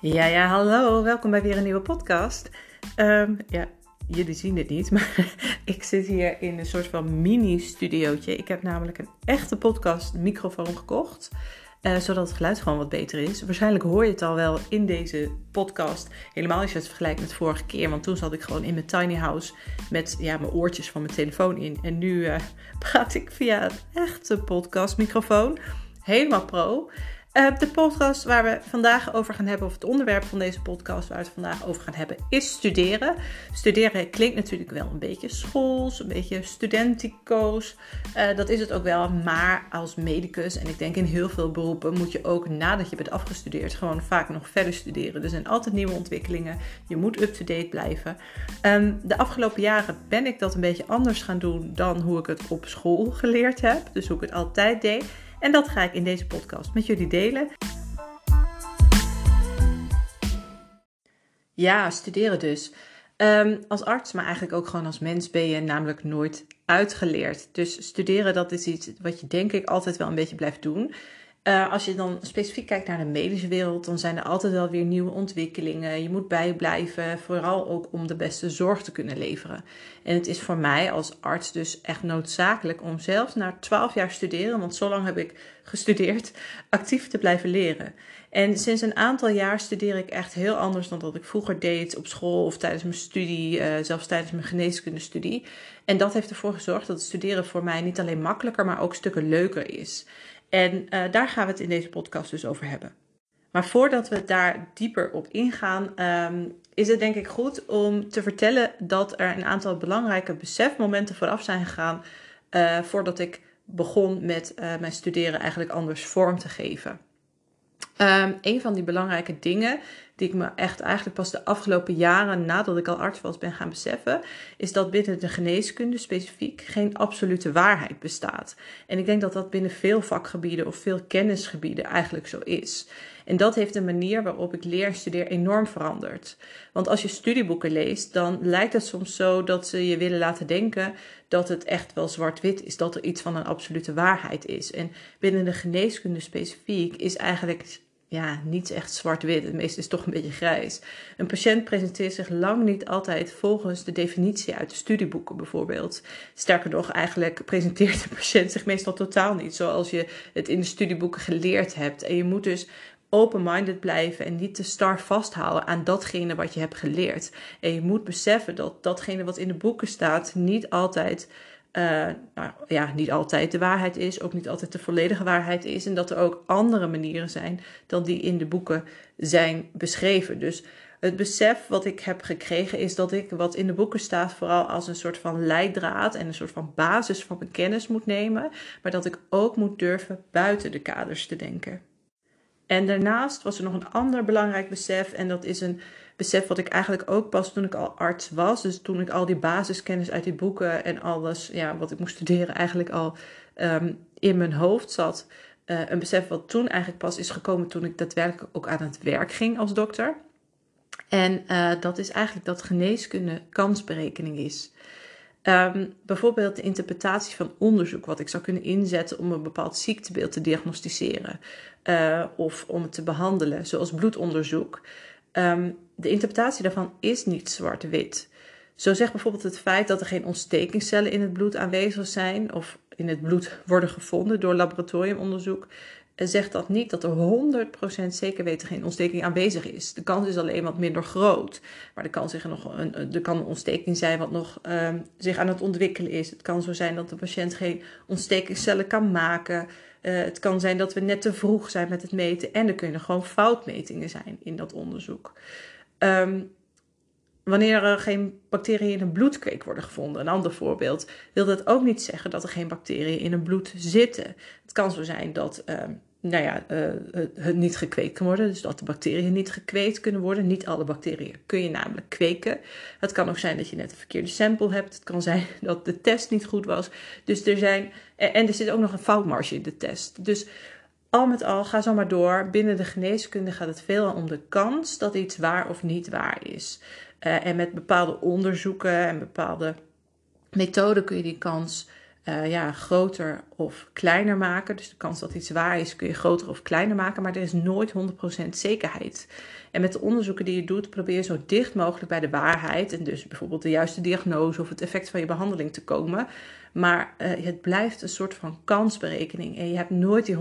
Ja, ja, hallo. Welkom bij weer een nieuwe podcast. Ehm, ja, jullie zien het niet, maar ik zit hier in een soort van mini-studiootje. Ik heb namelijk een echte podcast microfoon gekocht. Uh, zodat het geluid gewoon wat beter is. Waarschijnlijk hoor je het al wel in deze podcast. Helemaal als je het vergelijkt met vorige keer. Want toen zat ik gewoon in mijn tiny house met ja, mijn oortjes van mijn telefoon in. En nu uh, praat ik via een echte podcast microfoon. Helemaal pro. Uh, de podcast waar we vandaag over gaan hebben, of het onderwerp van deze podcast waar we het vandaag over gaan hebben, is studeren. Studeren klinkt natuurlijk wel een beetje schools, een beetje studentico's. Uh, dat is het ook wel, maar als medicus, en ik denk in heel veel beroepen, moet je ook nadat je bent afgestudeerd gewoon vaak nog verder studeren. Er zijn altijd nieuwe ontwikkelingen, je moet up-to-date blijven. Um, de afgelopen jaren ben ik dat een beetje anders gaan doen dan hoe ik het op school geleerd heb, dus hoe ik het altijd deed. En dat ga ik in deze podcast met jullie delen. Ja, studeren dus. Um, als arts, maar eigenlijk ook gewoon als mens ben je namelijk nooit uitgeleerd. Dus studeren, dat is iets wat je denk ik altijd wel een beetje blijft doen. Uh, als je dan specifiek kijkt naar de medische wereld, dan zijn er altijd wel weer nieuwe ontwikkelingen. Je moet bijblijven, vooral ook om de beste zorg te kunnen leveren. En het is voor mij als arts dus echt noodzakelijk om zelfs na 12 jaar studeren, want zo lang heb ik gestudeerd, actief te blijven leren. En sinds een aantal jaar studeer ik echt heel anders dan dat ik vroeger deed op school of tijdens mijn studie, uh, zelfs tijdens mijn geneeskundestudie. En dat heeft ervoor gezorgd dat het studeren voor mij niet alleen makkelijker, maar ook stukken leuker is. En uh, daar gaan we het in deze podcast dus over hebben. Maar voordat we daar dieper op ingaan, um, is het denk ik goed om te vertellen dat er een aantal belangrijke besefmomenten vooraf zijn gegaan uh, voordat ik begon met uh, mijn studeren eigenlijk anders vorm te geven. Um, een van die belangrijke dingen die ik me echt eigenlijk pas de afgelopen jaren nadat ik al arts was ben gaan beseffen, is dat binnen de geneeskunde specifiek geen absolute waarheid bestaat. En ik denk dat dat binnen veel vakgebieden of veel kennisgebieden eigenlijk zo is. En dat heeft de manier waarop ik leer en studeer enorm veranderd. Want als je studieboeken leest, dan lijkt het soms zo dat ze je willen laten denken dat het echt wel zwart-wit is, dat er iets van een absolute waarheid is. En binnen de geneeskunde specifiek is eigenlijk ja, niet echt zwart-wit. Het meeste is toch een beetje grijs. Een patiënt presenteert zich lang niet altijd volgens de definitie uit de studieboeken bijvoorbeeld. Sterker nog, eigenlijk presenteert de patiënt zich meestal totaal niet zoals je het in de studieboeken geleerd hebt. En je moet dus open-minded blijven en niet te star vasthouden aan datgene wat je hebt geleerd. En je moet beseffen dat datgene wat in de boeken staat niet altijd uh, nou, ja, niet altijd de waarheid is, ook niet altijd de volledige waarheid is. En dat er ook andere manieren zijn dan die in de boeken zijn beschreven. Dus het besef wat ik heb gekregen is dat ik wat in de boeken staat vooral als een soort van leidraad en een soort van basis van mijn kennis moet nemen, maar dat ik ook moet durven buiten de kaders te denken. En daarnaast was er nog een ander belangrijk besef en dat is een besef wat ik eigenlijk ook pas toen ik al arts was. Dus toen ik al die basiskennis uit die boeken en alles, ja, wat ik moest studeren, eigenlijk al um, in mijn hoofd zat. Uh, een besef wat toen eigenlijk pas is gekomen toen ik daadwerkelijk ook aan het werk ging als dokter. En uh, dat is eigenlijk dat geneeskunde kansberekening is. Um, bijvoorbeeld de interpretatie van onderzoek, wat ik zou kunnen inzetten om een bepaald ziektebeeld te diagnosticeren uh, of om het te behandelen, zoals bloedonderzoek. Um, de interpretatie daarvan is niet zwart-wit. Zo zegt bijvoorbeeld het feit dat er geen ontstekingscellen in het bloed aanwezig zijn of in het bloed worden gevonden door laboratoriumonderzoek, eh, zegt dat niet dat er 100% zeker weten geen ontsteking aanwezig is. De kans is alleen wat minder groot. Maar er kan, zich nog een, kan ontsteking zijn wat nog um, zich aan het ontwikkelen is. Het kan zo zijn dat de patiënt geen ontstekingscellen kan maken. Uh, het kan zijn dat we net te vroeg zijn met het meten. En er kunnen gewoon foutmetingen zijn in dat onderzoek. Um, wanneer er geen bacteriën in een bloedkweek worden gevonden, een ander voorbeeld, wil dat ook niet zeggen dat er geen bacteriën in een bloed zitten. Het kan zo zijn dat uh, nou ja, uh, het niet gekweekt kan worden, dus dat de bacteriën niet gekweekt kunnen worden. Niet alle bacteriën kun je namelijk kweken. Het kan ook zijn dat je net een verkeerde sample hebt. Het kan zijn dat de test niet goed was. Dus er zijn, en er zit ook nog een foutmarge in de test. Dus al met al, ga zo maar door. Binnen de geneeskunde gaat het veel om de kans dat iets waar of niet waar is. Uh, en met bepaalde onderzoeken en bepaalde methoden kun je die kans uh, ja, groter of kleiner maken. Dus de kans dat iets waar is kun je groter of kleiner maken, maar er is nooit 100% zekerheid. En met de onderzoeken die je doet, probeer je zo dicht mogelijk bij de waarheid en dus bijvoorbeeld de juiste diagnose of het effect van je behandeling te komen. Maar uh, het blijft een soort van kansberekening en je hebt nooit die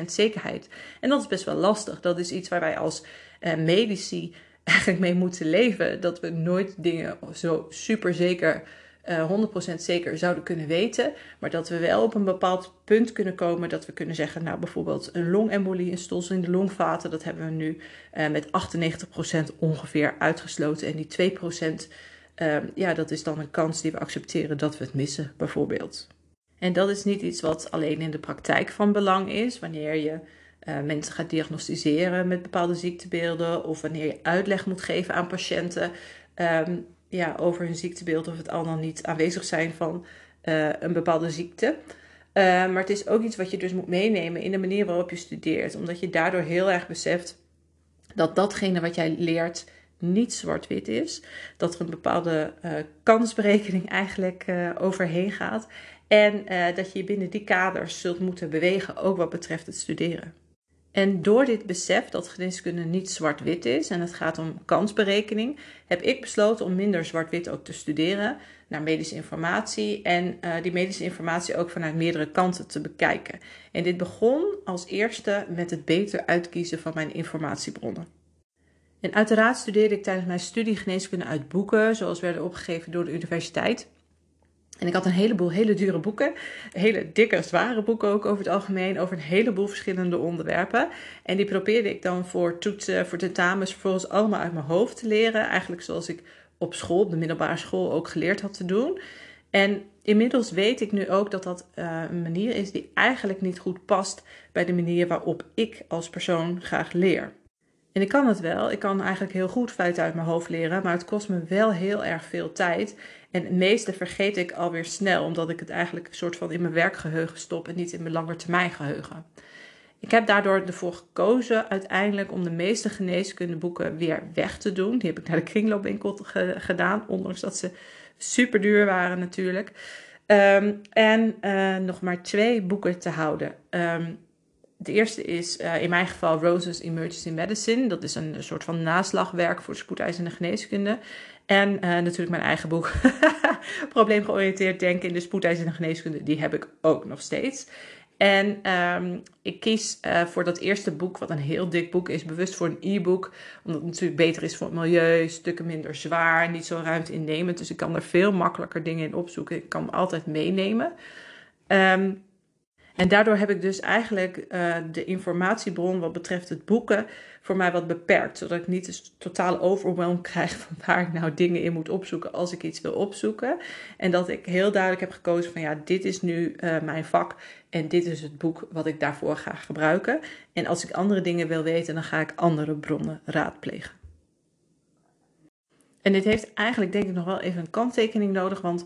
100% zekerheid. En dat is best wel lastig. Dat is iets waar wij als uh, medici eigenlijk mee moeten leven. Dat we nooit dingen zo super zeker uh, eh, 100% zeker zouden kunnen weten. Maar dat we wel op een bepaald punt kunnen komen dat we kunnen zeggen, nou bijvoorbeeld een longembolie, een in de longvaten, dat hebben we nu uh, met 98% ongeveer uitgesloten. En die 2%, uh, ehm, ja, dat is dan een kans die we accepteren dat we het missen, bijvoorbeeld. En dat is niet iets wat alleen in de praktijk van belang is, wanneer je uh, mensen gaat diagnosticeren met bepaalde ziektebeelden of wanneer je uitleg moet geven aan patiënten. Um, ja, over hun ziektebeeld of het al dan niet aanwezig zijn van uh, een bepaalde ziekte. Uh, maar het is ook iets wat je dus moet meenemen in de manier waarop je studeert. Omdat je daardoor heel erg beseft dat datgene wat jij leert niet zwart-wit is. Dat er een bepaalde uh, kansberekening eigenlijk overheen gaat. En dat je binnen die kaders zult moeten bewegen, ook wat betreft het studeren. En door dit besef dat geneeskunde niet zwart-wit is en het gaat om kansberekening, heb ik besloten om minder zwart-wit ook te studeren naar medische informatie en uh, die medische informatie ook vanuit meerdere kanten te bekijken. En dit begon als eerste met het beter uitkiezen van mijn informatiebronnen. En uiteraard studeerde ik tijdens mijn studie geneeskunde uit boeken, zoals werden opgegeven door de universiteit. En ik had een heleboel hele dure boeken. Hele dikke, zware boeken ook over het algemeen. Over een heleboel verschillende onderwerpen. En die probeerde ik dan voor toetsen, voor tentamens, vervolgens allemaal uit mijn hoofd te leren. Eigenlijk zoals ik op school, op de middelbare school, ook geleerd had te doen. En inmiddels weet ik nu ook dat dat uh, een manier is die eigenlijk niet goed past bij de manier waarop ik als persoon graag leer. En ik kan het wel. Ik kan eigenlijk heel goed feiten uit mijn hoofd leren, maar het kost me wel heel erg veel tijd. En het meeste vergeet ik alweer snel, omdat ik het eigenlijk een soort van in mijn werkgeheugen stop en niet in mijn langetermijngeheugen. Ik heb daardoor ervoor gekozen uiteindelijk om de meeste geneeskundeboeken weer weg te doen. Die heb ik naar de kringloopwinkel gedaan, ondanks dat ze super duur waren natuurlijk. Um, en uh, nog maar twee boeken te houden. Um, de eerste is uh, in mijn geval Rose's Emergency Medicine. Dat is een, soort van naslagwerk voor spoedeisende geneeskunde. En uh, natuurlijk mijn eigen boek, Probleemgeoriënteerd Denken in de spoedeisende geneeskunde. Die heb ik ook nog steeds. En um, ik kies uh, voor dat eerste boek, wat een heel dik boek is, bewust voor een e-book. Omdat het natuurlijk beter is voor het milieu, stukken minder zwaar, niet zo ruimte innemend. Dus ik kan er veel makkelijker dingen in opzoeken. Ik kan hem altijd meenemen. Um, en daardoor heb ik dus eigenlijk uh, de informatiebron wat betreft het boeken voor mij wat beperkt. Zodat ik niet dus totaal overwhelm krijg van waar ik nou dingen in moet opzoeken als ik iets wil opzoeken. En dat ik heel duidelijk heb gekozen van ja, dit is nu uh, mijn vak en dit is het boek wat ik daarvoor ga gebruiken. En als ik andere dingen wil weten, dan ga ik andere bronnen raadplegen. En dit heeft eigenlijk denk ik nog wel even een kanttekening nodig, want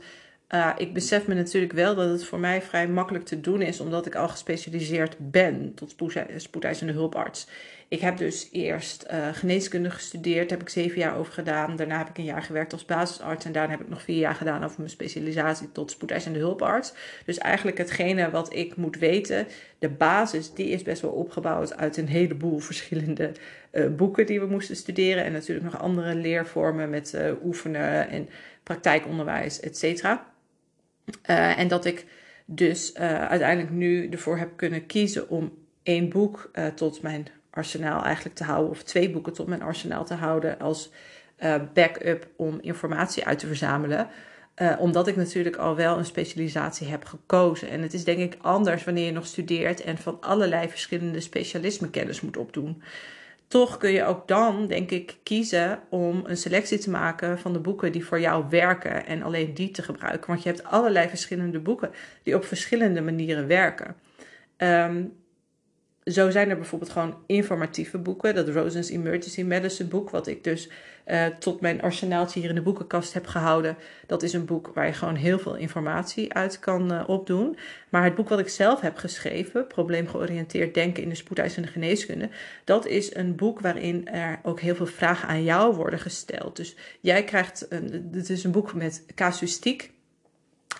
uh, ik besef me natuurlijk wel dat het voor mij vrij makkelijk te doen is, omdat ik al gespecialiseerd ben tot spoedeisende hulparts. Ik heb dus eerst uh, geneeskunde gestudeerd, daar heb ik zeven jaar over gedaan. Daarna heb ik een jaar gewerkt als basisarts en daarna heb ik nog vier jaar gedaan over mijn specialisatie tot spoedeisende hulparts. Dus eigenlijk hetgene wat ik moet weten, de basis, die is best wel opgebouwd uit een heleboel verschillende uh, boeken die we moesten studeren. En natuurlijk nog andere leervormen met oefenen en praktijkonderwijs, et cetera. Uh, en dat ik dus uh, uiteindelijk nu ervoor heb kunnen kiezen om één boek uh, tot mijn arsenaal eigenlijk te houden, of twee boeken tot mijn arsenaal te houden als backup om informatie uit te verzamelen. omdat ik natuurlijk al wel een specialisatie heb gekozen. En het is denk ik anders wanneer je nog studeert en van allerlei verschillende specialismen kennis moet opdoen toch kun je ook dan, denk ik, kiezen om een selectie te maken van de boeken die voor jou werken en alleen die te gebruiken. Want je hebt allerlei verschillende boeken die op verschillende manieren werken. Um, zo zijn er bijvoorbeeld gewoon informatieve boeken. Dat Rosen's Emergency Medicine boek, wat ik dus uh, tot mijn arsenaaltje hier in de boekenkast heb gehouden. Dat is een boek waar je gewoon heel veel informatie uit kan uh, opdoen. Maar het boek wat ik zelf heb geschreven, Probleemgeoriënteerd Denken in de Spoedeisende Geneeskunde, dat is een boek waarin er ook heel veel vragen aan jou worden gesteld. Dus jij krijgt, een, het is een boek met casuïstiek.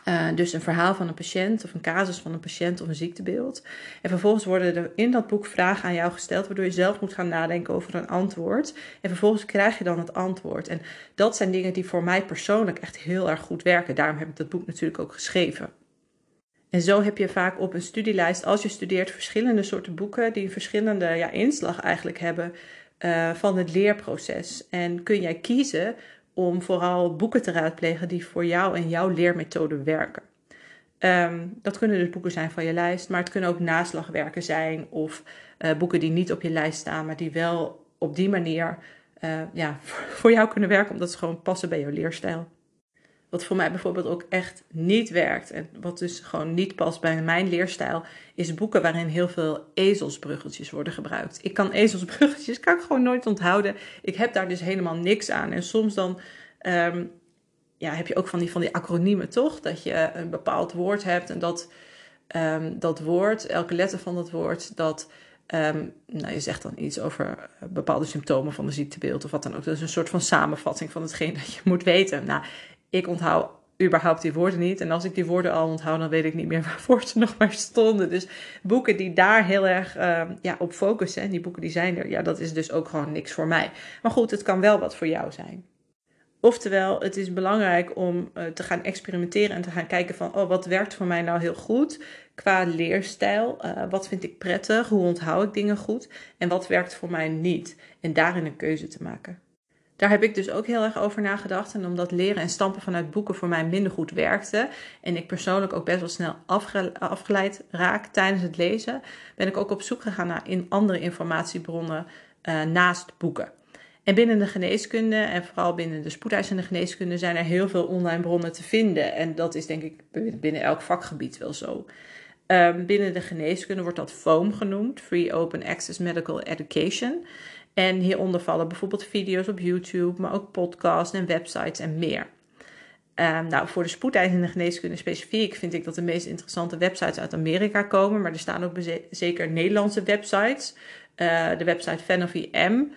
Uh, dus een verhaal van een patiënt of een casus van een patiënt of een ziektebeeld. En vervolgens worden er in dat boek vragen aan jou gesteld, waardoor je zelf moet gaan nadenken over een antwoord. En vervolgens krijg je dan het antwoord. En dat zijn dingen die voor mij persoonlijk echt heel erg goed werken. Daarom heb ik dat boek natuurlijk ook geschreven. En zo heb je vaak op een studielijst, als je studeert, verschillende soorten boeken die verschillende ja, inslag eigenlijk hebben uh, van het leerproces. En kun jij kiezen om vooral boeken te raadplegen die voor jou en jouw leermethode werken. Um, dat kunnen dus boeken zijn van je lijst, maar het kunnen ook naslagwerken zijn of uh, boeken die niet op je lijst staan, maar die wel op die manier uh, ja, voor jou kunnen werken, omdat ze gewoon passen bij jouw leerstijl. Wat voor mij bijvoorbeeld ook echt niet werkt en wat dus gewoon niet past bij mijn leerstijl, is boeken waarin heel veel ezelsbruggetjes worden gebruikt. Ik kan ezelsbruggetjes, kan ik gewoon nooit onthouden. Ik heb daar dus helemaal niks aan. En soms dan um, ja, heb je ook van die, van die acroniemen, toch? Dat je een bepaald woord hebt en dat, um, dat woord, elke letter van dat woord, dat... Um, nou, je zegt dan iets over bepaalde symptomen van de ziektebeeld of wat dan ook. Dat is een soort van samenvatting van hetgeen dat je moet weten. Nou, ik onthoud überhaupt die woorden niet. En als ik die woorden al onthoud, dan weet ik niet meer waarvoor ze nog maar stonden. Dus boeken die daar heel erg uh, ja, op focussen, en die boeken die zijn er, ja, dat is dus ook gewoon niks voor mij. Maar goed, het kan wel wat voor jou zijn. Oftewel, het is belangrijk om uh, te gaan experimenteren en te gaan kijken van, oh, wat werkt voor mij nou heel goed qua leerstijl? Uh, wat vind ik prettig? Hoe onthoud ik dingen goed? En wat werkt voor mij niet? En daarin een keuze te maken. Daar heb ik dus ook heel erg over nagedacht. En omdat leren en stampen vanuit boeken voor mij minder goed werkte. En ik persoonlijk ook best wel snel afgeleid raak tijdens het lezen. Ben ik ook op zoek gegaan naar in andere informatiebronnen uh, naast boeken. En binnen de geneeskunde en vooral binnen de spoedeisende geneeskunde zijn er heel veel online bronnen te vinden. En dat is denk ik binnen elk vakgebied wel zo. Um, binnen de geneeskunde wordt dat FOAM genoemd, Free Open Access Medical Education. En hieronder vallen bijvoorbeeld video's op YouTube, maar ook podcasts en websites en meer. Um, nou, voor de spoedeisende geneeskunde specifiek vind ik dat de meest interessante websites uit Amerika komen. Maar er staan ook zeker Nederlandse websites. Uh, de website Fan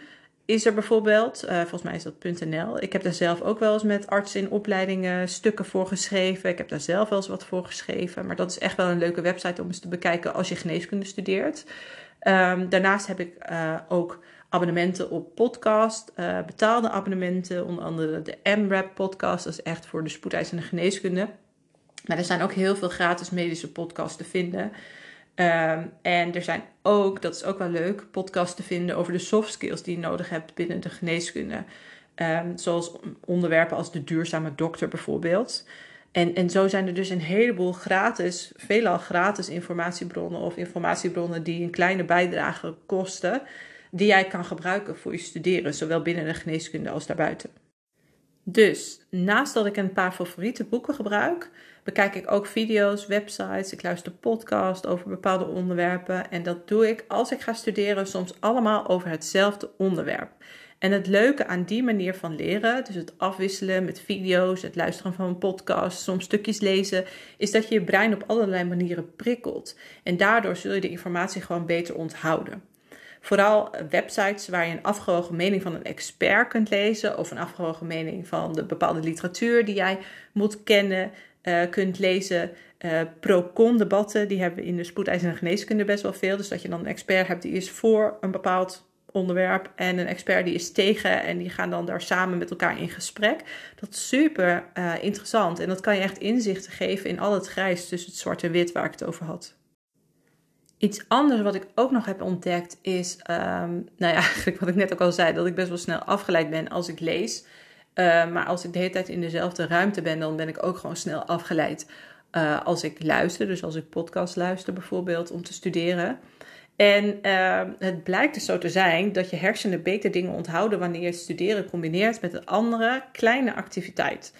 is er bijvoorbeeld. Uh, volgens mij is dat .nl. Ik heb daar zelf ook wel eens met artsen in opleidingen stukken voor geschreven. Ik heb daar zelf wel eens wat voor geschreven. Maar dat is echt wel een leuke website om eens te bekijken als je geneeskunde studeert. Um, daarnaast heb ik uh, ook abonnementen op podcast, uh, betaalde abonnementen, onder andere de MRAP podcast, dat is echt voor de spoedeisende geneeskunde. Maar er zijn ook heel veel gratis medische podcasts te vinden. Um, en er zijn ook, dat is ook wel leuk, podcasts te vinden over de soft skills die je nodig hebt binnen de geneeskunde. Um, zoals onderwerpen als de duurzame dokter bijvoorbeeld. En, en zo zijn er dus een heleboel gratis, veelal gratis informatiebronnen of informatiebronnen die een kleine bijdrage kosten die jij kan gebruiken voor je studeren, zowel binnen de geneeskunde als daarbuiten. Dus naast dat ik een paar favoriete boeken gebruik, bekijk ik ook video's, websites, ik luister podcasts over bepaalde onderwerpen en dat doe ik als ik ga studeren soms allemaal over hetzelfde onderwerp. En het leuke aan die manier van leren, dus het afwisselen met video's, het luisteren van een podcast, soms stukjes lezen, is dat je je brein op allerlei manieren prikkelt. En daardoor zul je de informatie gewoon beter onthouden. Vooral websites waar je een afgewogen mening van een expert kunt lezen of een afgewogen mening van de bepaalde literatuur die jij moet kennen, uh, kunt lezen. Uh, pro-con debatten, die hebben we in de spoedeisende geneeskunde best wel veel. Dus dat je dan een expert hebt die is voor een bepaald onderwerp en een expert die is tegen en die gaan dan daar samen met elkaar in gesprek. Dat is super uh, interessant en dat kan je echt inzichten geven in al het grijs tussen het zwart en wit waar ik het over had. Iets anders wat ik ook nog heb ontdekt is, um, nou ja, eigenlijk wat ik net ook al zei, dat ik best wel snel afgeleid ben als ik lees. Uh, maar als ik de hele tijd in dezelfde ruimte ben, dan ben ik ook gewoon snel afgeleid uh, als ik luister. Dus als ik podcast luister bijvoorbeeld om te studeren. En uh, het blijkt dus zo te zijn dat je hersenen beter dingen onthouden wanneer je studeren combineert met een andere kleine activiteit.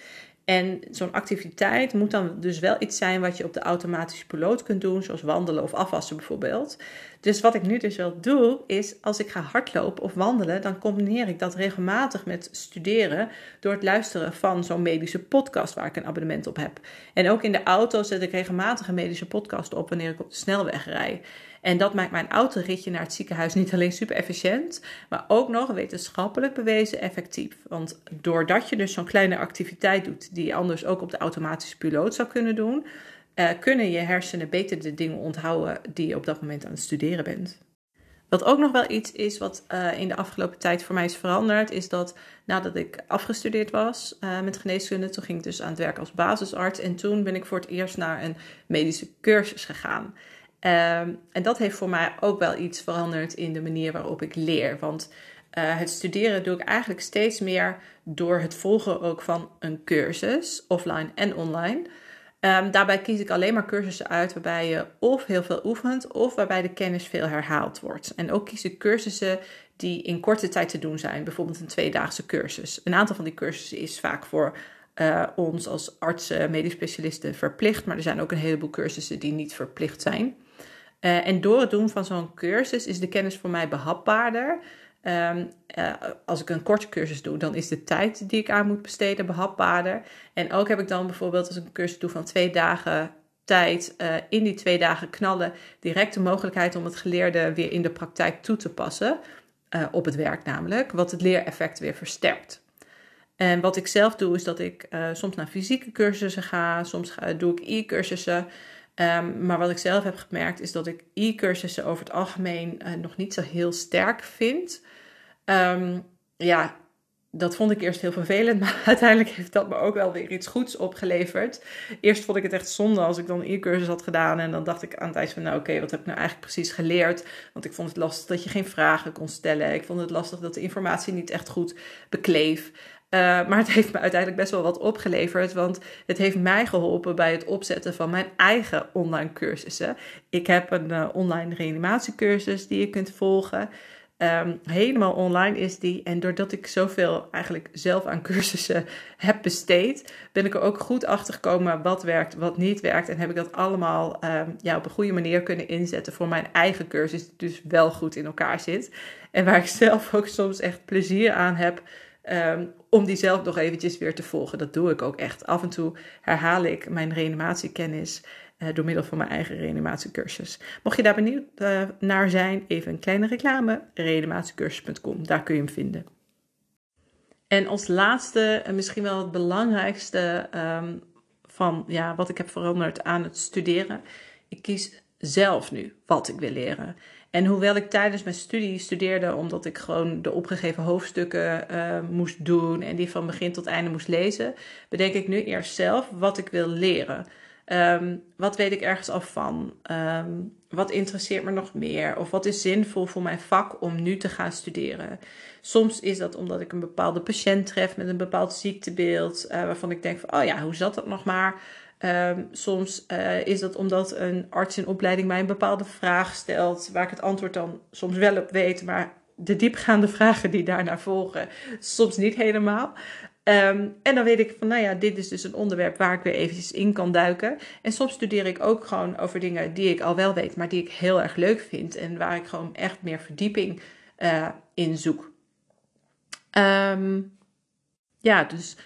En zo'n activiteit moet dan dus wel iets zijn wat je op de automatische piloot kunt doen, zoals wandelen of afwassen bijvoorbeeld. Dus wat ik nu dus wel doe, is als ik ga hardlopen of wandelen, dan combineer ik dat regelmatig met studeren door het luisteren van zo'n medische podcast waar ik een abonnement op heb. En ook in de auto zet ik regelmatig een medische podcast op wanneer ik op de snelweg rij. En dat maakt mijn autoritje naar het ziekenhuis niet alleen super efficiënt, maar ook nog wetenschappelijk bewezen effectief. Want doordat je dus zo'n kleine activiteit doet die je anders ook op de automatische piloot zou kunnen doen, uh, kunnen je hersenen beter de dingen onthouden die je op dat moment aan het studeren bent. Wat ook nog wel iets is wat uh, in de afgelopen tijd voor mij is veranderd, is dat nadat ik afgestudeerd was uh, met geneeskunde, toen ging ik dus aan het werk als basisarts en toen ben ik voor het eerst naar een medische cursus gegaan. Um, en dat heeft voor mij ook wel iets veranderd in de manier waarop ik leer. Want uh, het studeren doe ik eigenlijk steeds meer door het volgen ook van een cursus, offline en online. Um, daarbij kies ik alleen maar cursussen uit waarbij je of heel veel oefent of waarbij de kennis veel herhaald wordt. En ook kies ik cursussen die in korte tijd te doen zijn, bijvoorbeeld een tweedaagse cursus. Een aantal van die cursussen is vaak voor uh, ons als artsen, medisch specialisten verplicht, maar er zijn ook een heleboel cursussen die niet verplicht zijn. Uh, en door het doen van zo'n cursus is de kennis voor mij behapbaarder. Um, uh, als ik een korte cursus doe, dan is de tijd die ik aan moet besteden behapbaarder. En ook heb ik dan bijvoorbeeld als ik een cursus doe van twee dagen tijd, uh, in die twee dagen knallen, direct de mogelijkheid om het geleerde weer in de praktijk toe te passen. Op het werk namelijk, wat het leereffect weer versterkt. En wat ik zelf doe, is dat ik soms naar fysieke cursussen ga, soms doe ik e-cursussen. Um, maar wat ik zelf heb gemerkt is dat ik e-cursussen over het algemeen uh, nog niet zo heel sterk vind. Um, ja, dat vond ik eerst heel vervelend, maar uiteindelijk heeft dat me ook wel weer iets goeds opgeleverd. Eerst vond ik het echt zonde als ik dan e-cursus had gedaan en dan dacht ik aan het eind van, nou oké, wat heb ik nou eigenlijk precies geleerd? Want ik vond het lastig dat je geen vragen kon stellen. Ik vond het lastig dat de informatie niet echt goed bekleef. Uh, maar het heeft me uiteindelijk best wel wat opgeleverd, want het heeft mij geholpen bij het opzetten van mijn eigen online cursussen. Ik heb een uh, online reanimatiecursus die je kunt volgen. Um, helemaal online is die. En doordat ik zoveel eigenlijk zelf aan cursussen heb besteed, ben ik er ook goed achter gekomen wat werkt, wat niet werkt. En heb ik dat allemaal um, ja, op een goede manier kunnen inzetten voor mijn eigen cursus, die dus wel goed in elkaar zit. En waar ik zelf ook soms echt plezier aan heb. Um, om die zelf nog eventjes weer te volgen. Dat doe ik ook echt. Af en toe herhaal ik mijn reanimatiekennis uh, door middel van mijn eigen reanimatiecursus. Mocht je daar benieuwd uh, naar zijn, even een kleine reclame: reanimatiecursus.com. Daar kun je hem vinden. En als laatste, en misschien wel het belangrijkste um, van ja, wat ik heb veranderd aan het studeren. Ik kies zelf nu wat ik wil leren. En hoewel ik tijdens mijn studie studeerde, omdat ik gewoon de opgegeven hoofdstukken uh, moest doen en die van begin tot einde moest lezen, bedenk ik nu eerst zelf wat ik wil leren. Um, wat weet ik ergens af van? Um, wat interesseert me nog meer? Of wat is zinvol voor mijn vak om nu te gaan studeren? Soms is dat omdat ik een bepaalde patiënt tref met een bepaald ziektebeeld, uh, waarvan ik denk van, oh ja, hoe zat dat nog maar? Um, soms uh, is dat omdat een arts in opleiding mij een bepaalde vraag stelt, waar ik het antwoord dan soms wel op weet, maar de diepgaande vragen die daarna volgen, soms niet helemaal. Um, en dan weet ik van, nou ja, dit is dus een onderwerp waar ik weer eventjes in kan duiken. En soms studeer ik ook gewoon over dingen die ik al wel weet, maar die ik heel erg leuk vind en waar ik gewoon echt meer verdieping uh, in zoek. Um, ja, dus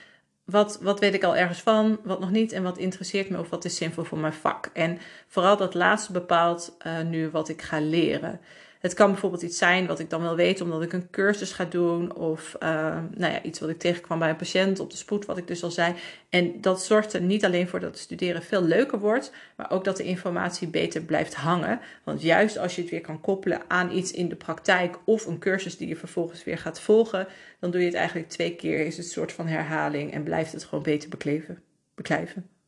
wat, wat weet ik al ergens van, wat nog niet en wat interesseert me of wat is zinvol voor mijn vak. En vooral dat laatste bepaalt uh, nu wat ik ga leren. Het kan bijvoorbeeld iets zijn wat ik dan wel weet omdat ik een cursus ga doen. Of uh, nou ja, iets wat ik tegenkwam bij een patiënt op de spoed, wat ik dus al zei. En dat zorgt er niet alleen voor dat het studeren veel leuker wordt, maar ook dat de informatie beter blijft hangen. Want juist als je het weer kan koppelen aan iets in de praktijk of een cursus die je vervolgens weer gaat volgen, dan doe je het eigenlijk twee keer. Is het een soort van herhaling en blijft het gewoon beter bekleven, beklijven.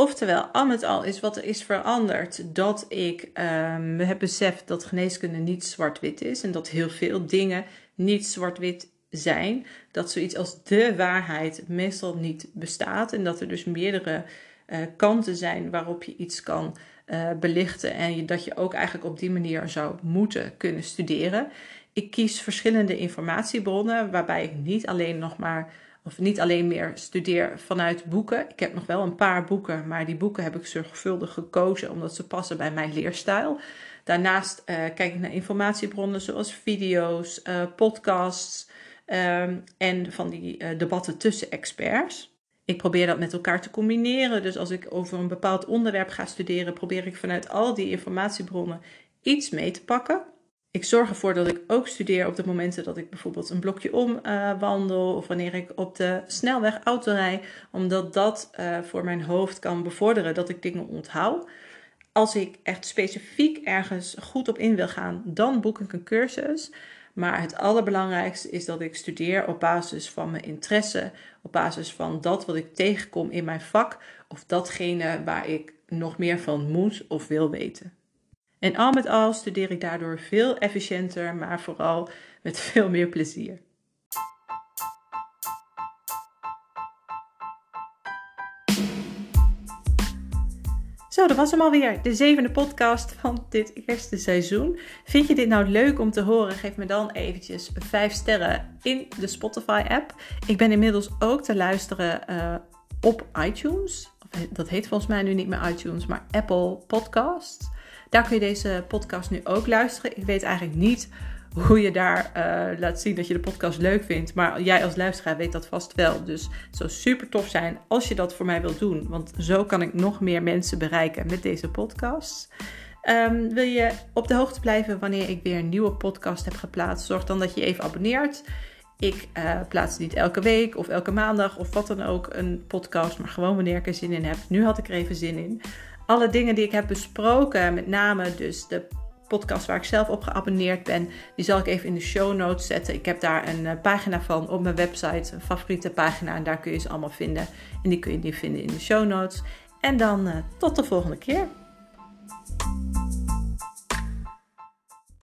Oftewel, al met al is wat er is veranderd dat ik um, heb beseft dat geneeskunde niet zwart-wit is en dat heel veel dingen niet zwart-wit zijn. Dat zoiets als de waarheid meestal niet bestaat en dat er dus meerdere uh, kanten zijn waarop je iets kan uh, belichten en dat je ook eigenlijk op die manier zou moeten kunnen studeren. Ik kies verschillende informatiebronnen waarbij ik niet alleen nog maar of niet alleen meer studeer vanuit boeken. Ik heb nog wel een paar boeken, maar die boeken heb ik zorgvuldig gekozen omdat ze passen bij mijn leerstijl. Daarnaast uh, kijk ik naar informatiebronnen zoals video's, uh, podcasts um, en van die uh, debatten tussen experts. Ik probeer dat met elkaar te combineren. Dus als ik over een bepaald onderwerp ga studeren, probeer ik vanuit al die informatiebronnen iets mee te pakken. Ik zorg ervoor dat ik ook studeer op de momenten dat ik bijvoorbeeld een blokje om uh, wandel of wanneer ik op de snelweg auto rijd, omdat dat uh, voor mijn hoofd kan bevorderen dat ik dingen onthoud. Als ik echt specifiek ergens goed op in wil gaan, dan boek ik een cursus. Maar het allerbelangrijkste is dat ik studeer op basis van mijn interesse, op basis van dat wat ik tegenkom in mijn vak of datgene waar ik nog meer van moet of wil weten. En al met al studeer ik daardoor veel efficiënter, maar vooral met veel meer plezier. Zo, dat was hem alweer. De zevende podcast van dit eerste seizoen. Vind je dit nou leuk om te horen? Geef me dan eventjes 5 sterren in de Spotify-app. Ik ben inmiddels ook te luisteren uh, op iTunes. Dat heet volgens mij nu niet meer iTunes, maar Apple Podcasts. Daar kun je deze podcast nu ook luisteren. Ik weet eigenlijk niet hoe je daar uh, laat zien dat je de podcast leuk vindt. Maar jij als luisteraar weet dat vast wel. Dus het zou super tof zijn als je dat voor mij wilt doen. Want zo kan ik nog meer mensen bereiken met deze podcast. Um, wil je op de hoogte blijven wanneer ik weer een nieuwe podcast heb geplaatst? Zorg dan dat je even abonneert. Ik uh, plaats niet elke week of elke maandag of wat dan ook een podcast, maar gewoon wanneer ik er zin in heb. Nu had ik er even zin in. Alle dingen die ik heb besproken, met name dus de podcast waar ik zelf op geabonneerd ben, die zal ik even in de show notes zetten. Ik heb daar een uh, pagina van op mijn website, een favoriete pagina, en daar kun je ze allemaal vinden. En die kun je die vinden in de show notes. En dan uh, tot de volgende keer.